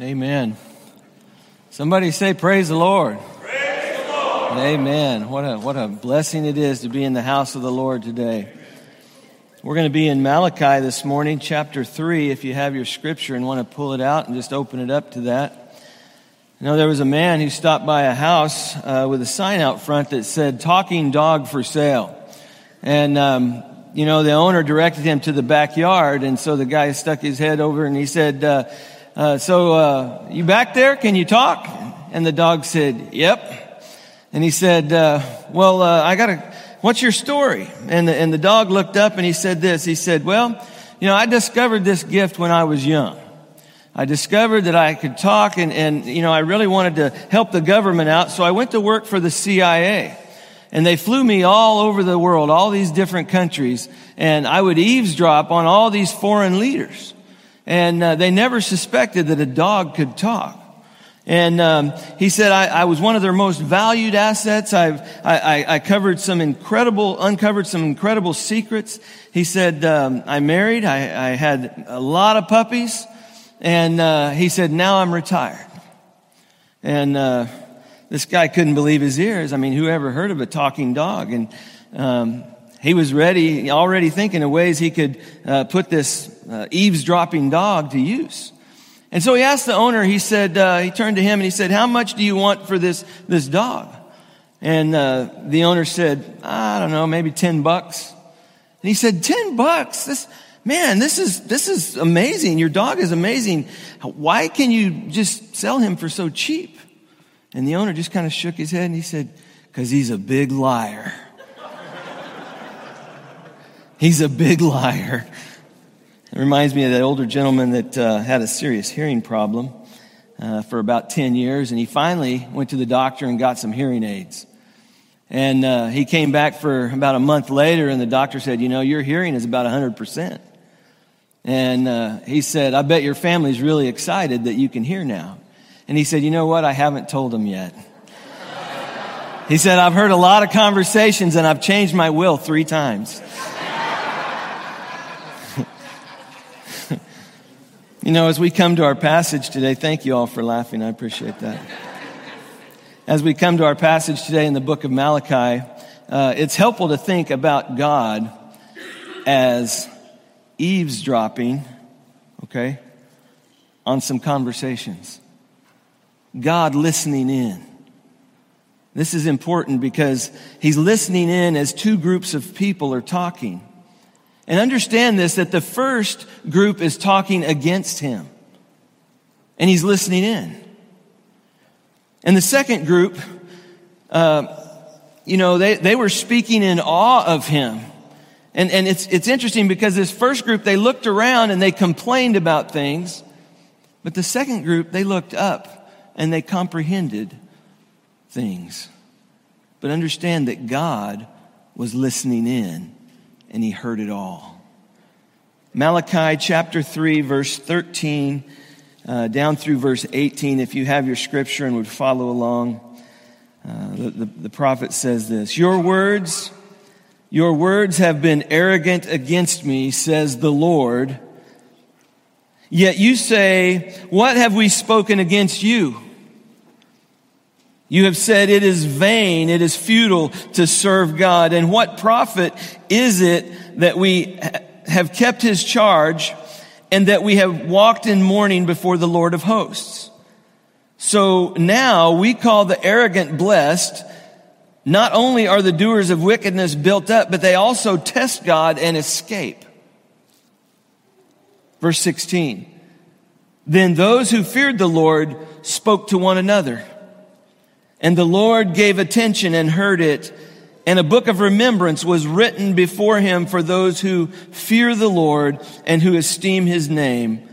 Amen. Somebody say, Praise the Lord. Praise the Lord. Amen. What a, what a blessing it is to be in the house of the Lord today. We're going to be in Malachi this morning, chapter 3, if you have your scripture and want to pull it out and just open it up to that. You know, there was a man who stopped by a house uh, with a sign out front that said, Talking dog for sale. And, um, you know, the owner directed him to the backyard, and so the guy stuck his head over and he said, uh, uh, so, uh, you back there? Can you talk? And the dog said, yep. And he said, uh, well, uh, I gotta, what's your story? And the, and the dog looked up and he said this. He said, well, you know, I discovered this gift when I was young. I discovered that I could talk and, and, you know, I really wanted to help the government out. So I went to work for the CIA and they flew me all over the world, all these different countries, and I would eavesdrop on all these foreign leaders and uh, they never suspected that a dog could talk. And um, he said, I, I, was one of their most valued assets. I've, I, I, covered some incredible, uncovered some incredible secrets. He said, um, I married, I, I, had a lot of puppies, and uh, he said, now I'm retired. And uh, this guy couldn't believe his ears. I mean, who ever heard of a talking dog? And um, he was ready, already thinking of ways he could uh, put this uh, eavesdropping dog to use. And so he asked the owner, he said, uh, he turned to him and he said, how much do you want for this, this dog? And uh, the owner said, I don't know, maybe 10 bucks. And he said, 10 bucks? This, man, this is, this is amazing. Your dog is amazing. Why can you just sell him for so cheap? And the owner just kind of shook his head and he said, because he's a big liar. He's a big liar. It reminds me of that older gentleman that uh, had a serious hearing problem uh, for about 10 years, and he finally went to the doctor and got some hearing aids. And uh, he came back for about a month later, and the doctor said, You know, your hearing is about 100%. And uh, he said, I bet your family's really excited that you can hear now. And he said, You know what? I haven't told them yet. he said, I've heard a lot of conversations, and I've changed my will three times. You know, as we come to our passage today, thank you all for laughing. I appreciate that. As we come to our passage today in the book of Malachi, uh, it's helpful to think about God as eavesdropping, okay, on some conversations. God listening in. This is important because he's listening in as two groups of people are talking. And understand this that the first group is talking against him, and he's listening in. And the second group, uh, you know, they, they were speaking in awe of him. And, and it's, it's interesting because this first group, they looked around and they complained about things. But the second group, they looked up and they comprehended things. But understand that God was listening in and he heard it all. Malachi chapter 3, verse 13, uh, down through verse 18, if you have your scripture and would follow along, uh, the, the, the prophet says this Your words, your words have been arrogant against me, says the Lord. Yet you say, What have we spoken against you? You have said it is vain, it is futile to serve God. And what profit is it that we have kept his charge and that we have walked in mourning before the Lord of hosts? So now we call the arrogant blessed. Not only are the doers of wickedness built up, but they also test God and escape. Verse 16. Then those who feared the Lord spoke to one another. And the Lord gave attention and heard it. And a book of remembrance was written before him for those who fear the Lord and who esteem his name.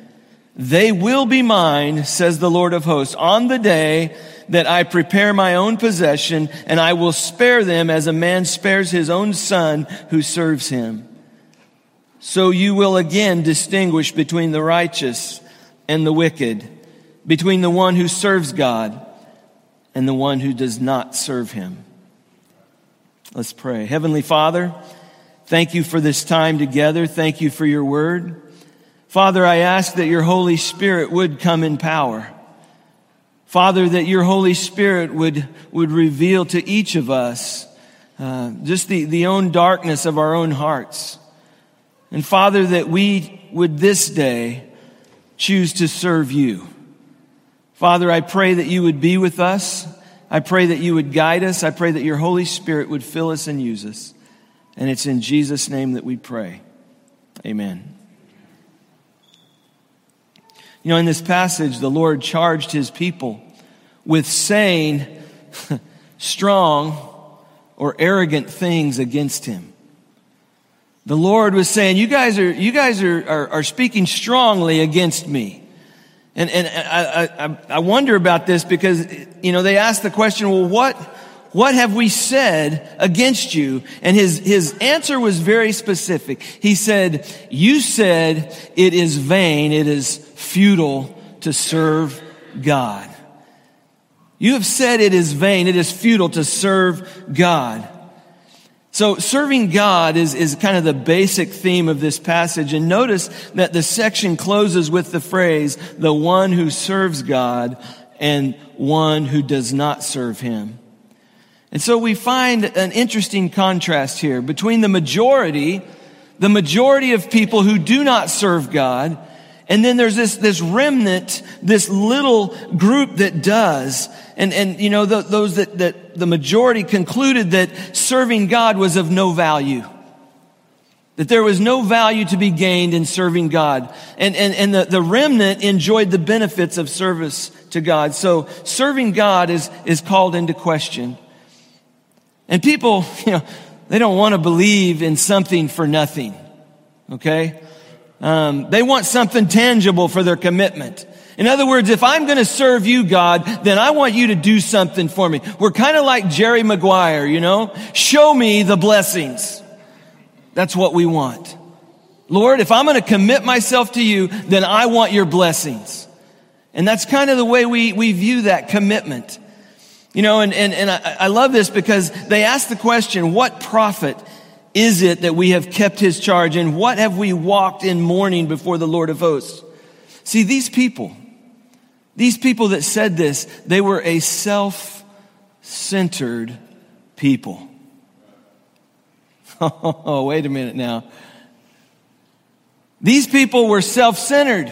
They will be mine, says the Lord of hosts, on the day that I prepare my own possession, and I will spare them as a man spares his own son who serves him. So you will again distinguish between the righteous and the wicked, between the one who serves God and the one who does not serve him. Let's pray. Heavenly Father, thank you for this time together. Thank you for your word. Father, I ask that your Holy Spirit would come in power. Father, that your Holy Spirit would, would reveal to each of us uh, just the, the own darkness of our own hearts. And Father, that we would this day choose to serve you. Father, I pray that you would be with us. I pray that you would guide us. I pray that your Holy Spirit would fill us and use us. And it's in Jesus' name that we pray. Amen. You know, in this passage, the Lord charged his people with saying strong or arrogant things against him. The Lord was saying, you guys are, you guys are, are, are speaking strongly against me. And, and I, I, I wonder about this because, you know, they asked the question, well, what, what have we said against you? And his, his answer was very specific. He said, you said it is vain, it is futile to serve God. You have said it is vain, it is futile to serve God. So serving God is, is kind of the basic theme of this passage. And notice that the section closes with the phrase, the one who serves God and one who does not serve him. And so we find an interesting contrast here between the majority, the majority of people who do not serve God, and then there's this, this remnant, this little group that does. And, and you know, the, those that, that the majority concluded that serving God was of no value. That there was no value to be gained in serving God. And, and, and the, the remnant enjoyed the benefits of service to God. So serving God is, is called into question. And people, you know, they don't want to believe in something for nothing. Okay? Um, they want something tangible for their commitment. In other words, if I'm going to serve you, God, then I want you to do something for me. We're kind of like Jerry Maguire, you know? Show me the blessings. That's what we want. Lord, if I'm going to commit myself to you, then I want your blessings. And that's kind of the way we, we view that commitment. You know, and, and, and I, I love this because they ask the question, what profit is it that we have kept his charge and what have we walked in mourning before the Lord of hosts? See, these people, these people that said this, they were a self-centered people. Oh, wait a minute now. These people were self-centered.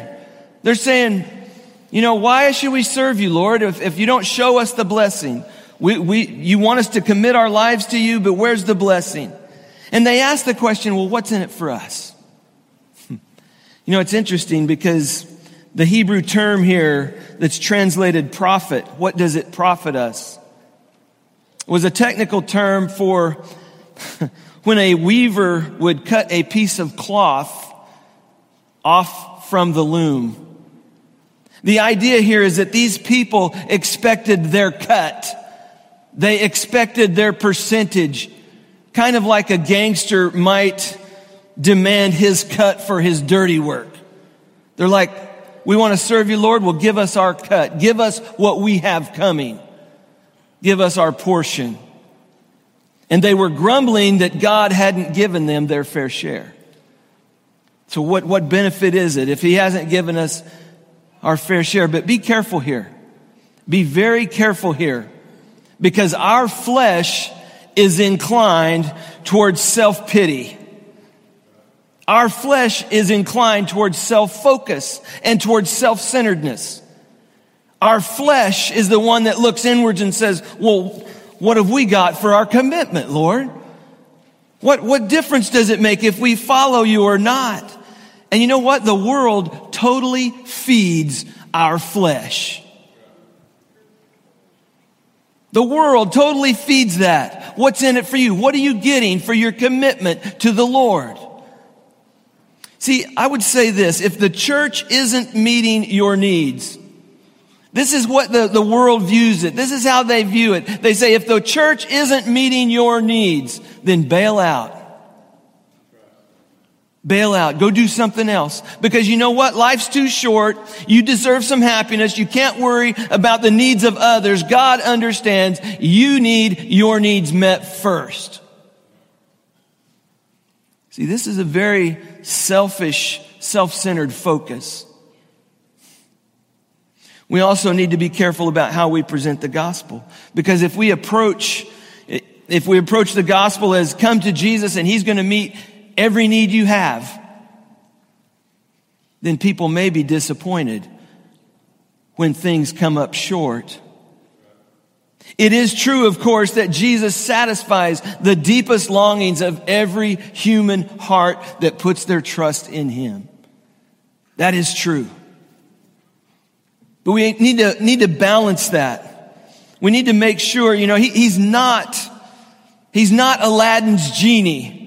They're saying, you know, why should we serve you, Lord, if, if you don't show us the blessing? We, we, you want us to commit our lives to you, but where's the blessing? And they ask the question, well, what's in it for us? Hmm. you know, it's interesting because the Hebrew term here that's translated profit, what does it profit us? Was a technical term for when a weaver would cut a piece of cloth off from the loom. The idea here is that these people expected their cut. They expected their percentage kind of like a gangster might demand his cut for his dirty work. They're like, we want to serve you, Lord. Well, give us our cut. Give us what we have coming. Give us our portion. And they were grumbling that God hadn't given them their fair share. So what, what benefit is it if he hasn't given us our fair share? But be careful here. Be very careful here because our flesh is inclined towards self-pity. Our flesh is inclined towards self-focus and towards self-centeredness. Our flesh is the one that looks inwards and says, well, what have we got for our commitment, Lord? What, what difference does it make if we follow you or not? And you know what? The world totally feeds our flesh. The world totally feeds that. What's in it for you? What are you getting for your commitment to the Lord? See, I would say this, if the church isn't meeting your needs, this is what the, the world views it. This is how they view it. They say, if the church isn't meeting your needs, then bail out. Bail out. Go do something else. Because you know what? Life's too short. You deserve some happiness. You can't worry about the needs of others. God understands you need your needs met first. See, this is a very selfish, self-centered focus. We also need to be careful about how we present the gospel. Because if we approach, if we approach the gospel as come to Jesus and he's going to meet every need you have, then people may be disappointed when things come up short. It is true, of course, that Jesus satisfies the deepest longings of every human heart that puts their trust in him. That is true. But we need to, need to balance that. We need to make sure, you know, he, he's not, he's not Aladdin's genie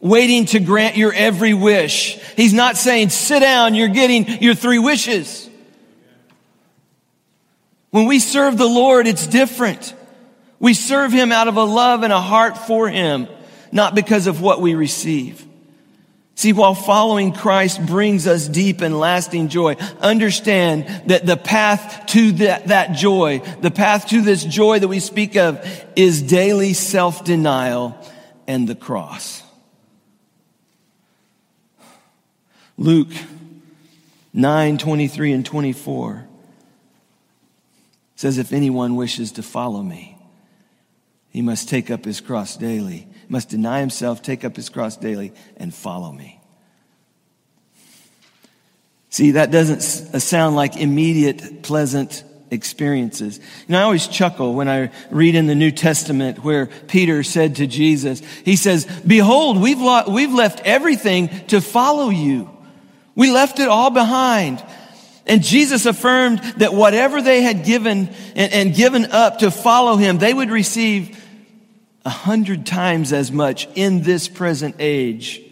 waiting to grant your every wish. He's not saying, sit down, you're getting your three wishes. When we serve the Lord, it's different. We serve Him out of a love and a heart for Him, not because of what we receive. See, while following Christ brings us deep and lasting joy, understand that the path to that, that joy, the path to this joy that we speak of is daily self-denial and the cross. Luke 9, 23 and 24 says, if anyone wishes to follow me, he must take up his cross daily must deny himself, take up his cross daily, and follow me. See, that doesn't uh, sound like immediate, pleasant experiences. You know, I always chuckle when I read in the New Testament where Peter said to Jesus, he says, behold, we've, lo- we've left everything to follow you. We left it all behind. And Jesus affirmed that whatever they had given and, and given up to follow him, they would receive a hundred times as much in this present age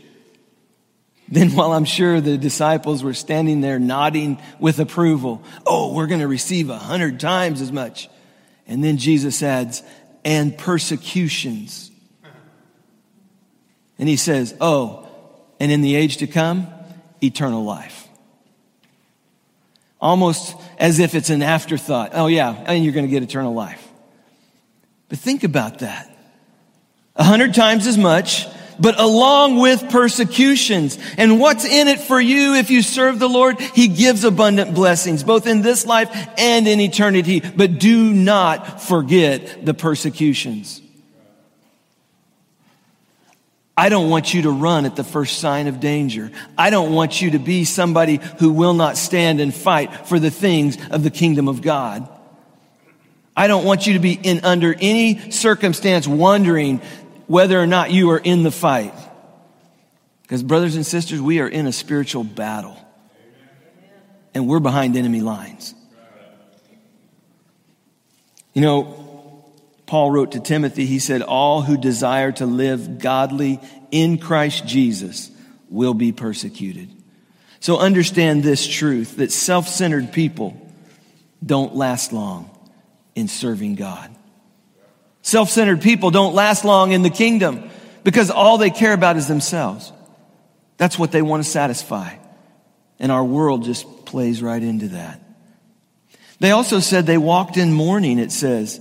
then while I'm sure the disciples were standing there nodding with approval, oh, we're going to receive a hundred times as much. And then Jesus adds, and persecutions. And he says, oh, and in the age to come, eternal life. Almost as if it's an afterthought. Oh yeah, and you're going to get eternal life. But think about that a hundred times as much, but along with persecutions. And what's in it for you if you serve the Lord? He gives abundant blessings, both in this life and in eternity. But do not forget the persecutions. I don't want you to run at the first sign of danger. I don't want you to be somebody who will not stand and fight for the things of the kingdom of God. I don't want you to be in under any circumstance wondering whether or not you are in the fight. Because, brothers and sisters, we are in a spiritual battle. And we're behind enemy lines. You know, Paul wrote to Timothy, he said, All who desire to live godly in Christ Jesus will be persecuted. So understand this truth that self centered people don't last long in serving God. Self centered people don't last long in the kingdom because all they care about is themselves. That's what they want to satisfy. And our world just plays right into that. They also said they walked in mourning, it says,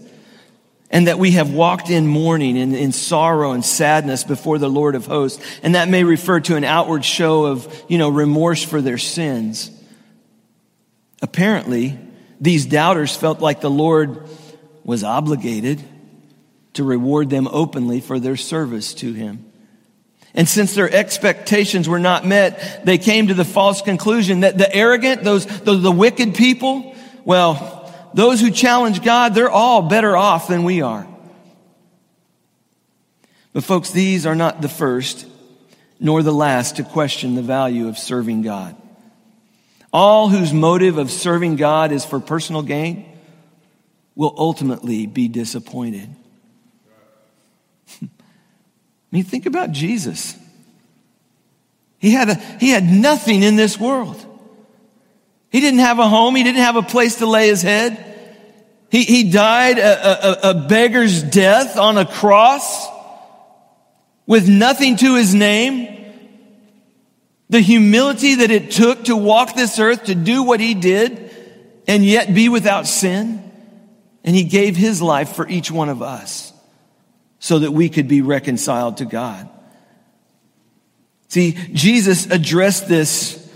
and that we have walked in mourning and in sorrow and sadness before the Lord of hosts. And that may refer to an outward show of, you know, remorse for their sins. Apparently, these doubters felt like the Lord was obligated to reward them openly for their service to him. And since their expectations were not met, they came to the false conclusion that the arrogant, those, those the wicked people, well, those who challenge God, they're all better off than we are. But folks, these are not the first nor the last to question the value of serving God. All whose motive of serving God is for personal gain will ultimately be disappointed. I mean, think about Jesus. He had, a, he had nothing in this world. He didn't have a home. He didn't have a place to lay his head. He, he died a, a, a beggar's death on a cross with nothing to his name. The humility that it took to walk this earth, to do what he did, and yet be without sin. And he gave his life for each one of us so that we could be reconciled to God. See, Jesus addressed this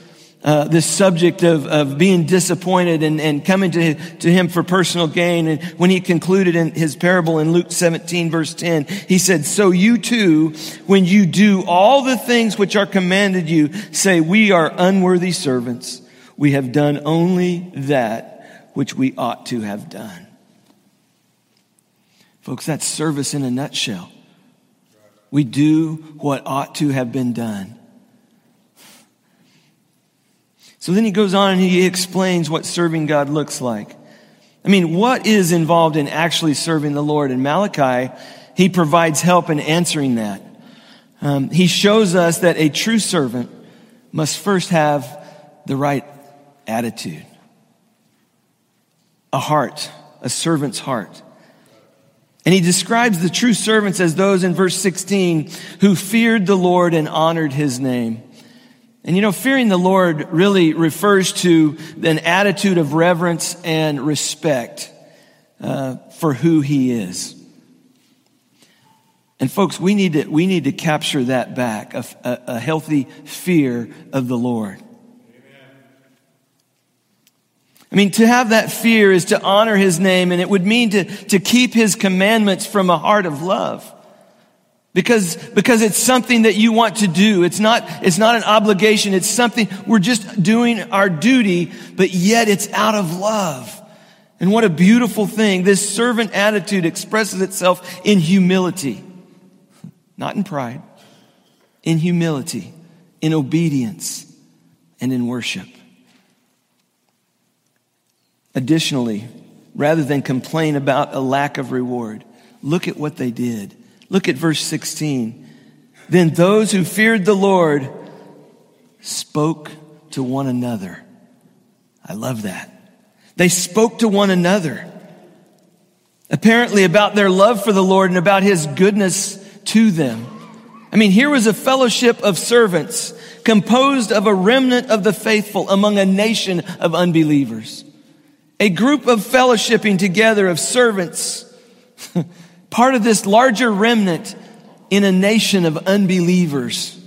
uh, this subject of, of being disappointed and, and coming to, to him for personal gain. And when he concluded in his parable in Luke 17 verse 10, he said, So you too, when you do all the things which are commanded you, say, we are unworthy servants. We have done only that which we ought to have done. Folks, that's service in a nutshell. We do what ought to have been done. So then he goes on and he explains what serving God looks like. I mean, what is involved in actually serving the Lord? In Malachi, he provides help in answering that. Um, he shows us that a true servant must first have the right attitude, a heart, a servant's heart. And he describes the true servants as those in verse 16 who feared the Lord and honored his name. And you know, fearing the Lord really refers to an attitude of reverence and respect uh, for who He is. And folks, we need to, we need to capture that back, a, a, a healthy fear of the Lord. I mean, to have that fear is to honor His name, and it would mean to, to keep His commandments from a heart of love. Because, because it's something that you want to do. It's not, it's not an obligation. It's something we're just doing our duty, but yet it's out of love. And what a beautiful thing. This servant attitude expresses itself in humility, not in pride, in humility, in obedience, and in worship. Additionally, rather than complain about a lack of reward, look at what they did. Look at verse 16. Then those who feared the Lord spoke to one another. I love that. They spoke to one another. Apparently about their love for the Lord and about his goodness to them. I mean, here was a fellowship of servants composed of a remnant of the faithful among a nation of unbelievers. A group of fellowshipping together of servants part of this larger remnant in a nation of unbelievers.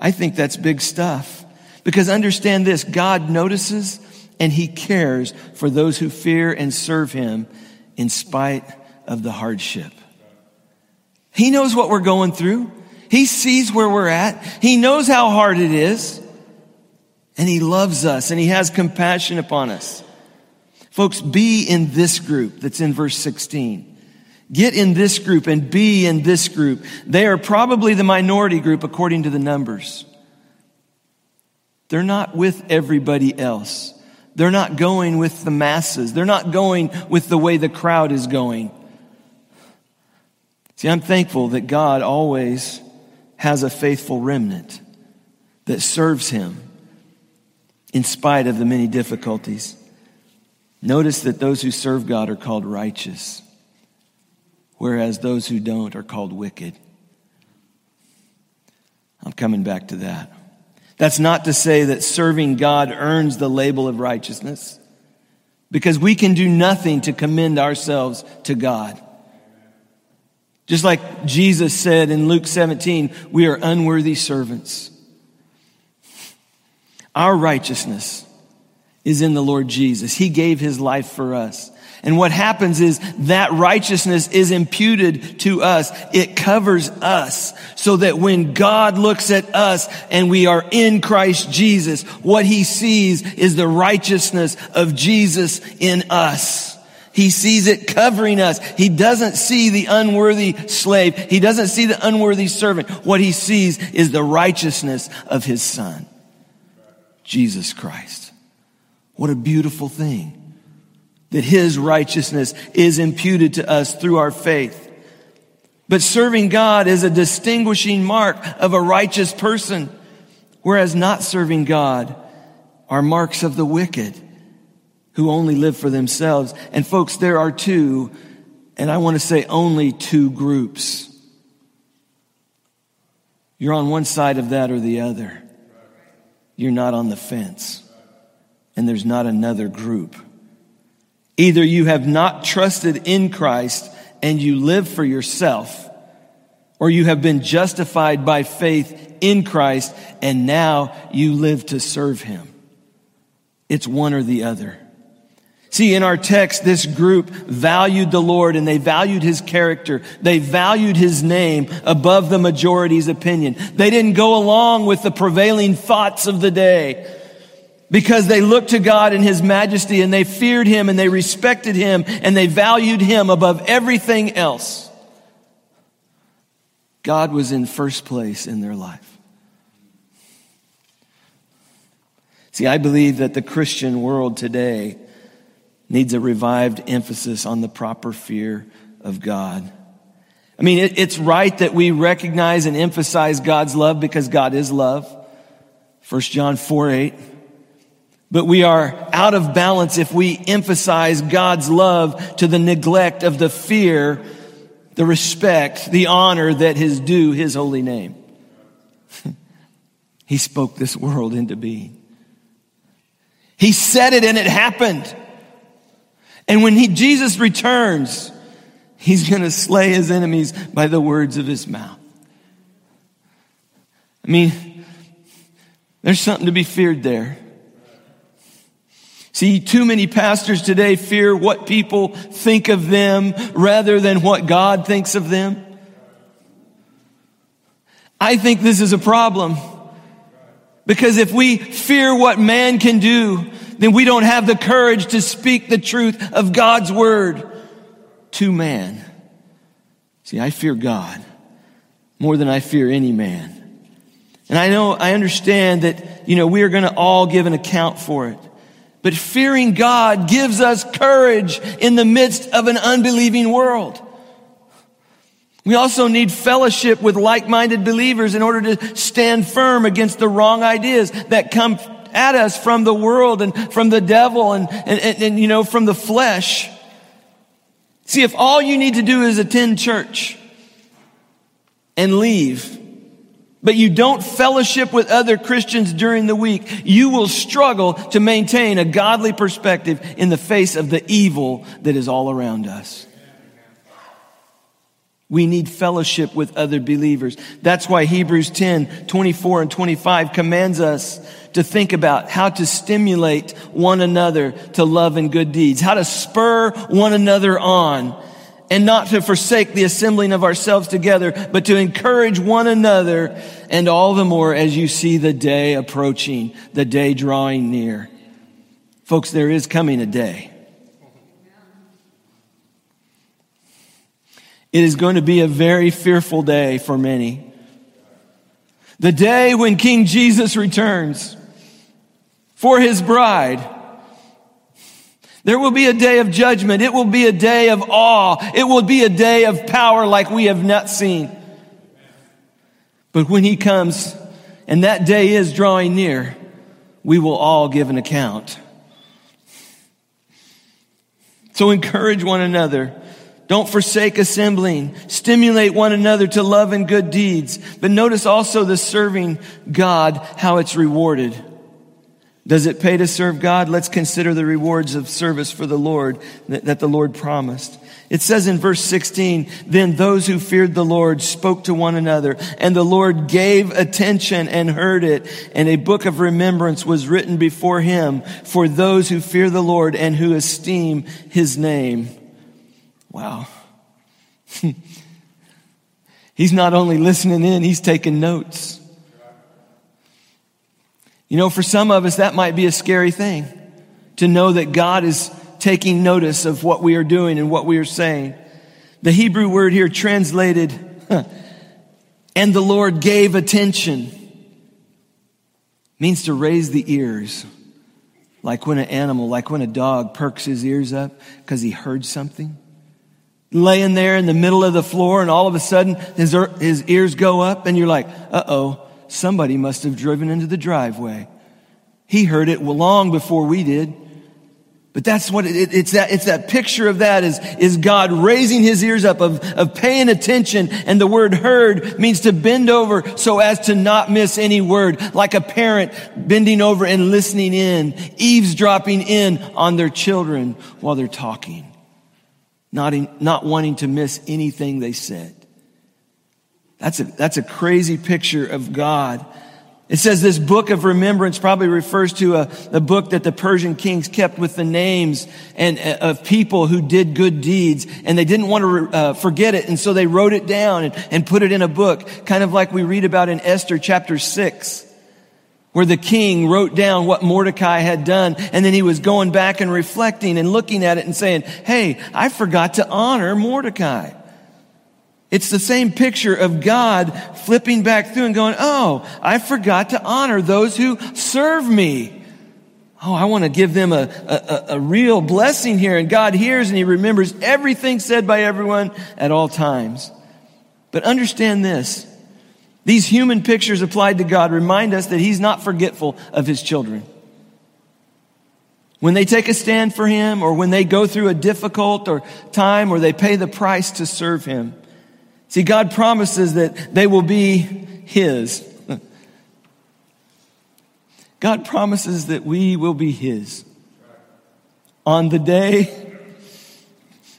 I think that's big stuff. Because understand this God notices and He cares for those who fear and serve Him in spite of the hardship. He knows what we're going through. He sees where we're at. He knows how hard it is. And He loves us and He has compassion upon us. Folks, be in this group that's in verse 16. Get in this group and be in this group. They are probably the minority group according to the numbers. They're not with everybody else. They're not going with the masses. They're not going with the way the crowd is going. See, I'm thankful that God always has a faithful remnant that serves Him in spite of the many difficulties. Notice that those who serve God are called righteous whereas those who don't are called wicked. I'm coming back to that. That's not to say that serving God earns the label of righteousness, because we can do nothing to commend ourselves to God. Just like Jesus said in Luke 17, we are unworthy servants. Our righteousness is in the Lord Jesus. He gave his life for us. And what happens is that righteousness is imputed to us. It covers us so that when God looks at us and we are in Christ Jesus, what he sees is the righteousness of Jesus in us. He sees it covering us. He doesn't see the unworthy slave. He doesn't see the unworthy servant. What he sees is the righteousness of his son, Jesus Christ. What a beautiful thing that his righteousness is imputed to us through our faith. But serving God is a distinguishing mark of a righteous person, whereas not serving God are marks of the wicked who only live for themselves. And folks, there are two, and I want to say only two groups. You're on one side of that or the other. You're not on the fence. And there's not another group. Either you have not trusted in Christ and you live for yourself, or you have been justified by faith in Christ and now you live to serve Him. It's one or the other. See, in our text, this group valued the Lord and they valued his character. They valued his name above the majority's opinion. They didn't go along with the prevailing thoughts of the day because they looked to God in his majesty and they feared him and they respected him and they valued him above everything else. God was in first place in their life. See, I believe that the Christian world today needs a revived emphasis on the proper fear of God. I mean, it, it's right that we recognize and emphasize God's love because God is love. 1 John 4 8. But we are out of balance if we emphasize God's love to the neglect of the fear, the respect, the honor that is due his holy name. he spoke this world into being. He said it and it happened. And when he, Jesus returns, he's going to slay his enemies by the words of his mouth. I mean, there's something to be feared there. See, too many pastors today fear what people think of them rather than what God thinks of them. I think this is a problem. Because if we fear what man can do, then we don't have the courage to speak the truth of God's word to man. See, I fear God more than I fear any man. And I know, I understand that, you know, we are going to all give an account for it. But fearing God gives us courage in the midst of an unbelieving world. We also need fellowship with like-minded believers in order to stand firm against the wrong ideas that come at us from the world and from the devil and, and, and, and, you know, from the flesh. See, if all you need to do is attend church and leave, but you don't fellowship with other Christians during the week, you will struggle to maintain a godly perspective in the face of the evil that is all around us. We need fellowship with other believers. That's why Hebrews 10, 24 and 25 commands us to think about how to stimulate one another to love and good deeds, how to spur one another on and not to forsake the assembling of ourselves together, but to encourage one another and all the more as you see the day approaching, the day drawing near. Folks, there is coming a day. It is going to be a very fearful day for many. The day when King Jesus returns for his bride. There will be a day of judgment. It will be a day of awe. It will be a day of power like we have not seen. But when he comes, and that day is drawing near, we will all give an account. So encourage one another. Don't forsake assembling. Stimulate one another to love and good deeds. But notice also the serving God, how it's rewarded. Does it pay to serve God? Let's consider the rewards of service for the Lord that the Lord promised. It says in verse 16, then those who feared the Lord spoke to one another and the Lord gave attention and heard it. And a book of remembrance was written before him for those who fear the Lord and who esteem his name. Wow. he's not only listening in, he's taking notes. You know, for some of us, that might be a scary thing to know that God is taking notice of what we are doing and what we are saying. The Hebrew word here translated, and the Lord gave attention, means to raise the ears. Like when an animal, like when a dog perks his ears up because he heard something. Laying there in the middle of the floor and all of a sudden his, his ears go up and you're like, uh oh, somebody must have driven into the driveway. He heard it long before we did. But that's what it, it's that, it's that picture of that is, is God raising his ears up of, of paying attention. And the word heard means to bend over so as to not miss any word, like a parent bending over and listening in, eavesdropping in on their children while they're talking, not, in, not wanting to miss anything they said. That's a, that's a crazy picture of God. It says this book of remembrance probably refers to a, a book that the Persian kings kept with the names and uh, of people who did good deeds, and they didn't want to uh, forget it, and so they wrote it down and, and put it in a book, kind of like we read about in Esther chapter six, where the king wrote down what Mordecai had done, and then he was going back and reflecting and looking at it and saying, "Hey, I forgot to honor Mordecai." It's the same picture of God flipping back through and going, Oh, I forgot to honor those who serve me. Oh, I want to give them a, a, a, real blessing here. And God hears and He remembers everything said by everyone at all times. But understand this these human pictures applied to God remind us that He's not forgetful of His children. When they take a stand for Him, or when they go through a difficult or time, or they pay the price to serve Him, See, God promises that they will be His. God promises that we will be His on the day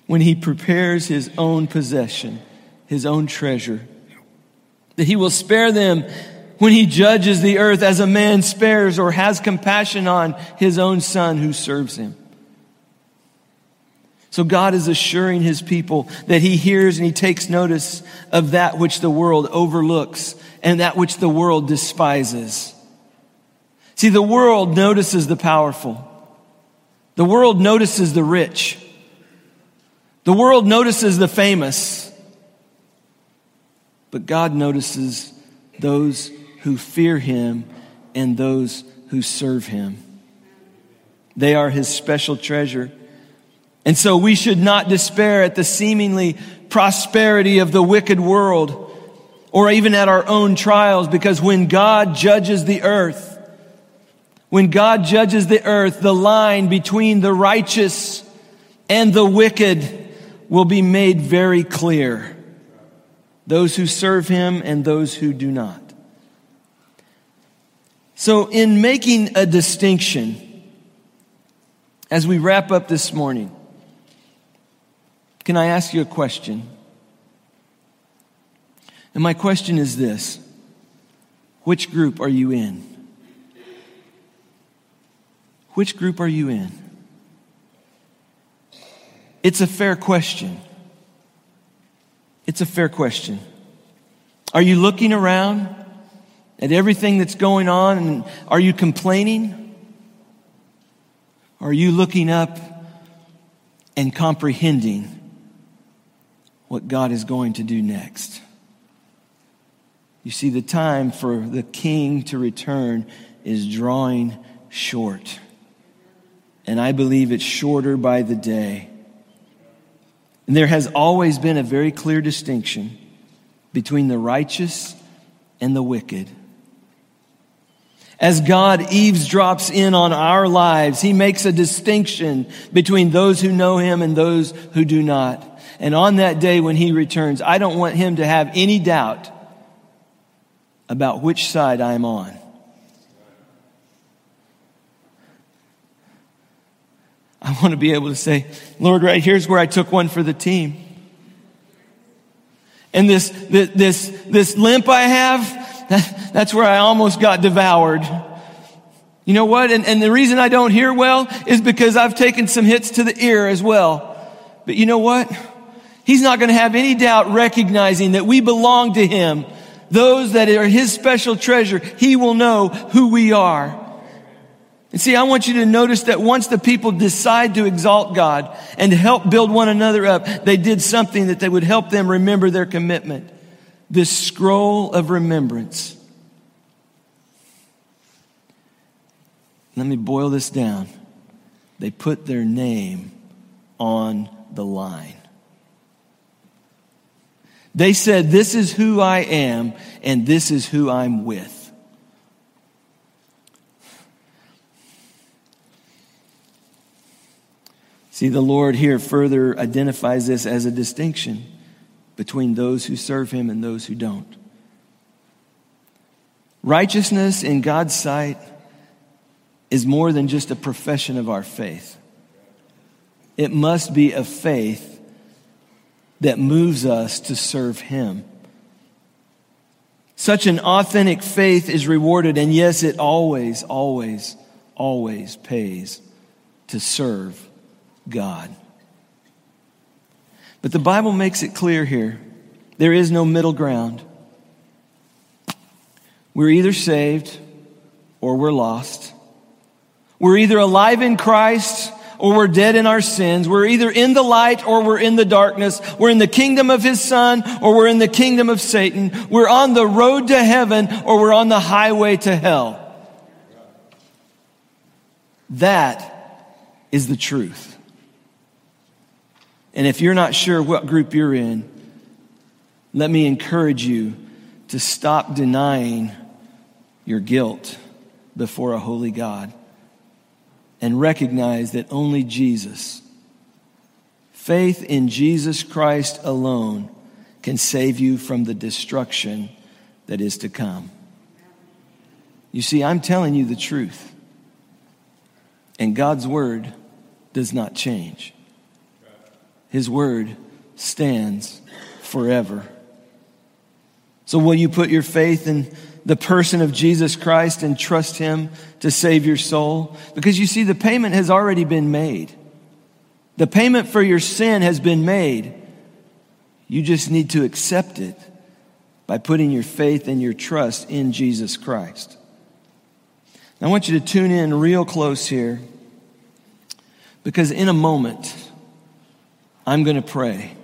when He prepares His own possession, His own treasure. That He will spare them when He judges the earth as a man spares or has compassion on His own Son who serves Him. So God is assuring his people that he hears and he takes notice of that which the world overlooks and that which the world despises. See, the world notices the powerful. The world notices the rich. The world notices the famous. But God notices those who fear him and those who serve him. They are his special treasure. And so we should not despair at the seemingly prosperity of the wicked world or even at our own trials because when God judges the earth, when God judges the earth, the line between the righteous and the wicked will be made very clear. Those who serve him and those who do not. So, in making a distinction, as we wrap up this morning, can I ask you a question? And my question is this Which group are you in? Which group are you in? It's a fair question. It's a fair question. Are you looking around at everything that's going on and are you complaining? Are you looking up and comprehending what God is going to do next. You see, the time for the king to return is drawing short. And I believe it's shorter by the day. And there has always been a very clear distinction between the righteous and the wicked. As God eavesdrops in on our lives, He makes a distinction between those who know Him and those who do not. And on that day when he returns, I don't want him to have any doubt about which side I'm on. I want to be able to say, Lord, right here's where I took one for the team. And this, this, this, this limp I have, that, that's where I almost got devoured. You know what? And, and the reason I don't hear well is because I've taken some hits to the ear as well. But you know what? He's not going to have any doubt recognizing that we belong to Him. Those that are His special treasure, He will know who we are. And see, I want you to notice that once the people decide to exalt God and help build one another up, they did something that they would help them remember their commitment. This scroll of remembrance. Let me boil this down. They put their name on the line. They said, This is who I am, and this is who I'm with. See, the Lord here further identifies this as a distinction between those who serve Him and those who don't. Righteousness in God's sight is more than just a profession of our faith. It must be a faith that moves us to serve Him. Such an authentic faith is rewarded, and yes, it always, always, always pays to serve God. But the Bible makes it clear here there is no middle ground. We're either saved or we're lost. We're either alive in Christ or we're dead in our sins. We're either in the light or we're in the darkness. We're in the kingdom of his son or we're in the kingdom of Satan. We're on the road to heaven or we're on the highway to hell. That is the truth. And if you're not sure what group you're in, let me encourage you to stop denying your guilt before a holy God and recognize that only Jesus, faith in Jesus Christ alone, can save you from the destruction that is to come. You see, I'm telling you the truth. And God's word does not change. His word stands forever. So, will you put your faith in the person of Jesus Christ and trust Him to save your soul? Because you see, the payment has already been made. The payment for your sin has been made. You just need to accept it by putting your faith and your trust in Jesus Christ. I want you to tune in real close here because in a moment, I'm going to pray.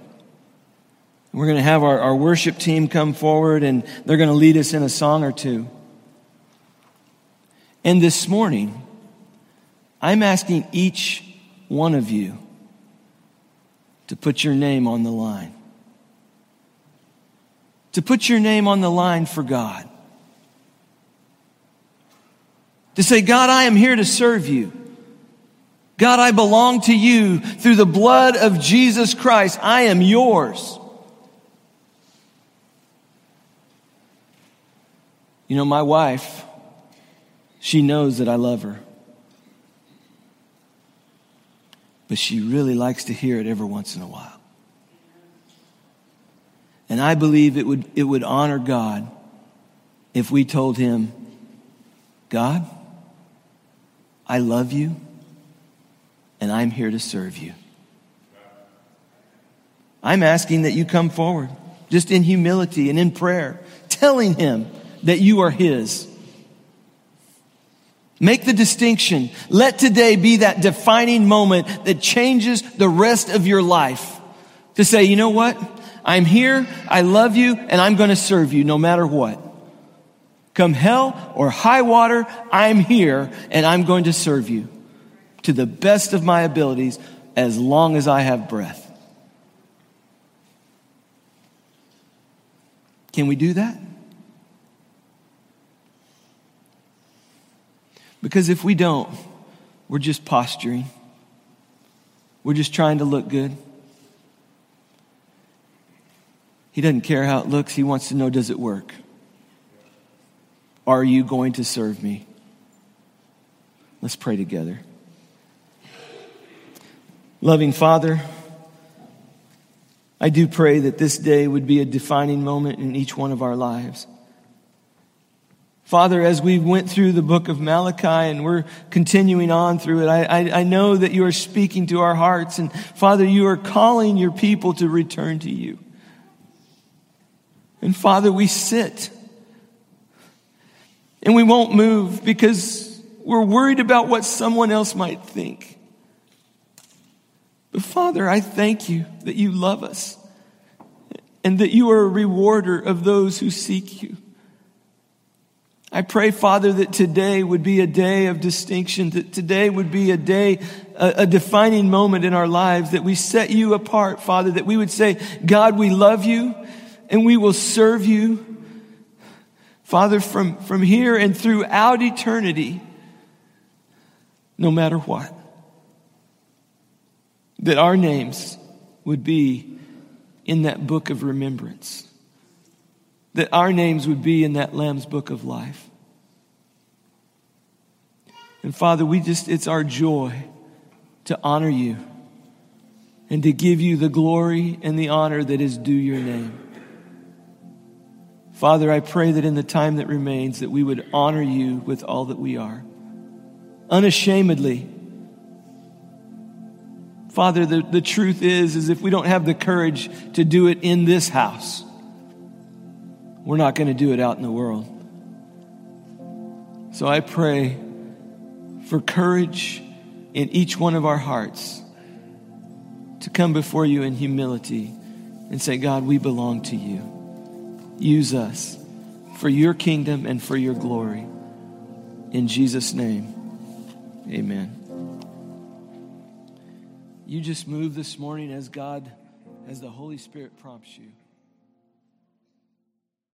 We're going to have our, our worship team come forward and they're going to lead us in a song or two. And this morning, I'm asking each one of you to put your name on the line. To put your name on the line for God. To say, God, I am here to serve you. God, I belong to you through the blood of Jesus Christ. I am yours. You know, my wife, she knows that I love her. But she really likes to hear it every once in a while. And I believe it would, it would honor God if we told him, God, I love you and I'm here to serve you. I'm asking that you come forward just in humility and in prayer, telling him, that you are His. Make the distinction. Let today be that defining moment that changes the rest of your life. To say, you know what? I'm here, I love you, and I'm going to serve you no matter what. Come hell or high water, I'm here and I'm going to serve you to the best of my abilities as long as I have breath. Can we do that? Because if we don't, we're just posturing. We're just trying to look good. He doesn't care how it looks. He wants to know does it work? Are you going to serve me? Let's pray together. Loving Father, I do pray that this day would be a defining moment in each one of our lives. Father, as we went through the book of Malachi and we're continuing on through it, I, I, I, know that you are speaking to our hearts. And Father, you are calling your people to return to you. And Father, we sit and we won't move because we're worried about what someone else might think. But Father, I thank you that you love us and that you are a rewarder of those who seek you. I pray, Father, that today would be a day of distinction, that today would be a day, a, a, defining moment in our lives, that we set you apart, Father, that we would say, God, we love you and we will serve you. Father, from, from here and throughout eternity, no matter what, that our names would be in that book of remembrance that our names would be in that Lamb's book of life. And Father, we just, it's our joy to honor you and to give you the glory and the honor that is due your name. Father, I pray that in the time that remains that we would honor you with all that we are. Unashamedly. Father, the, the truth is, is if we don't have the courage to do it in this house, we're not going to do it out in the world. So I pray for courage in each one of our hearts to come before you in humility and say, God, we belong to you. Use us for your kingdom and for your glory. In Jesus' name, amen. You just move this morning as God, as the Holy Spirit prompts you.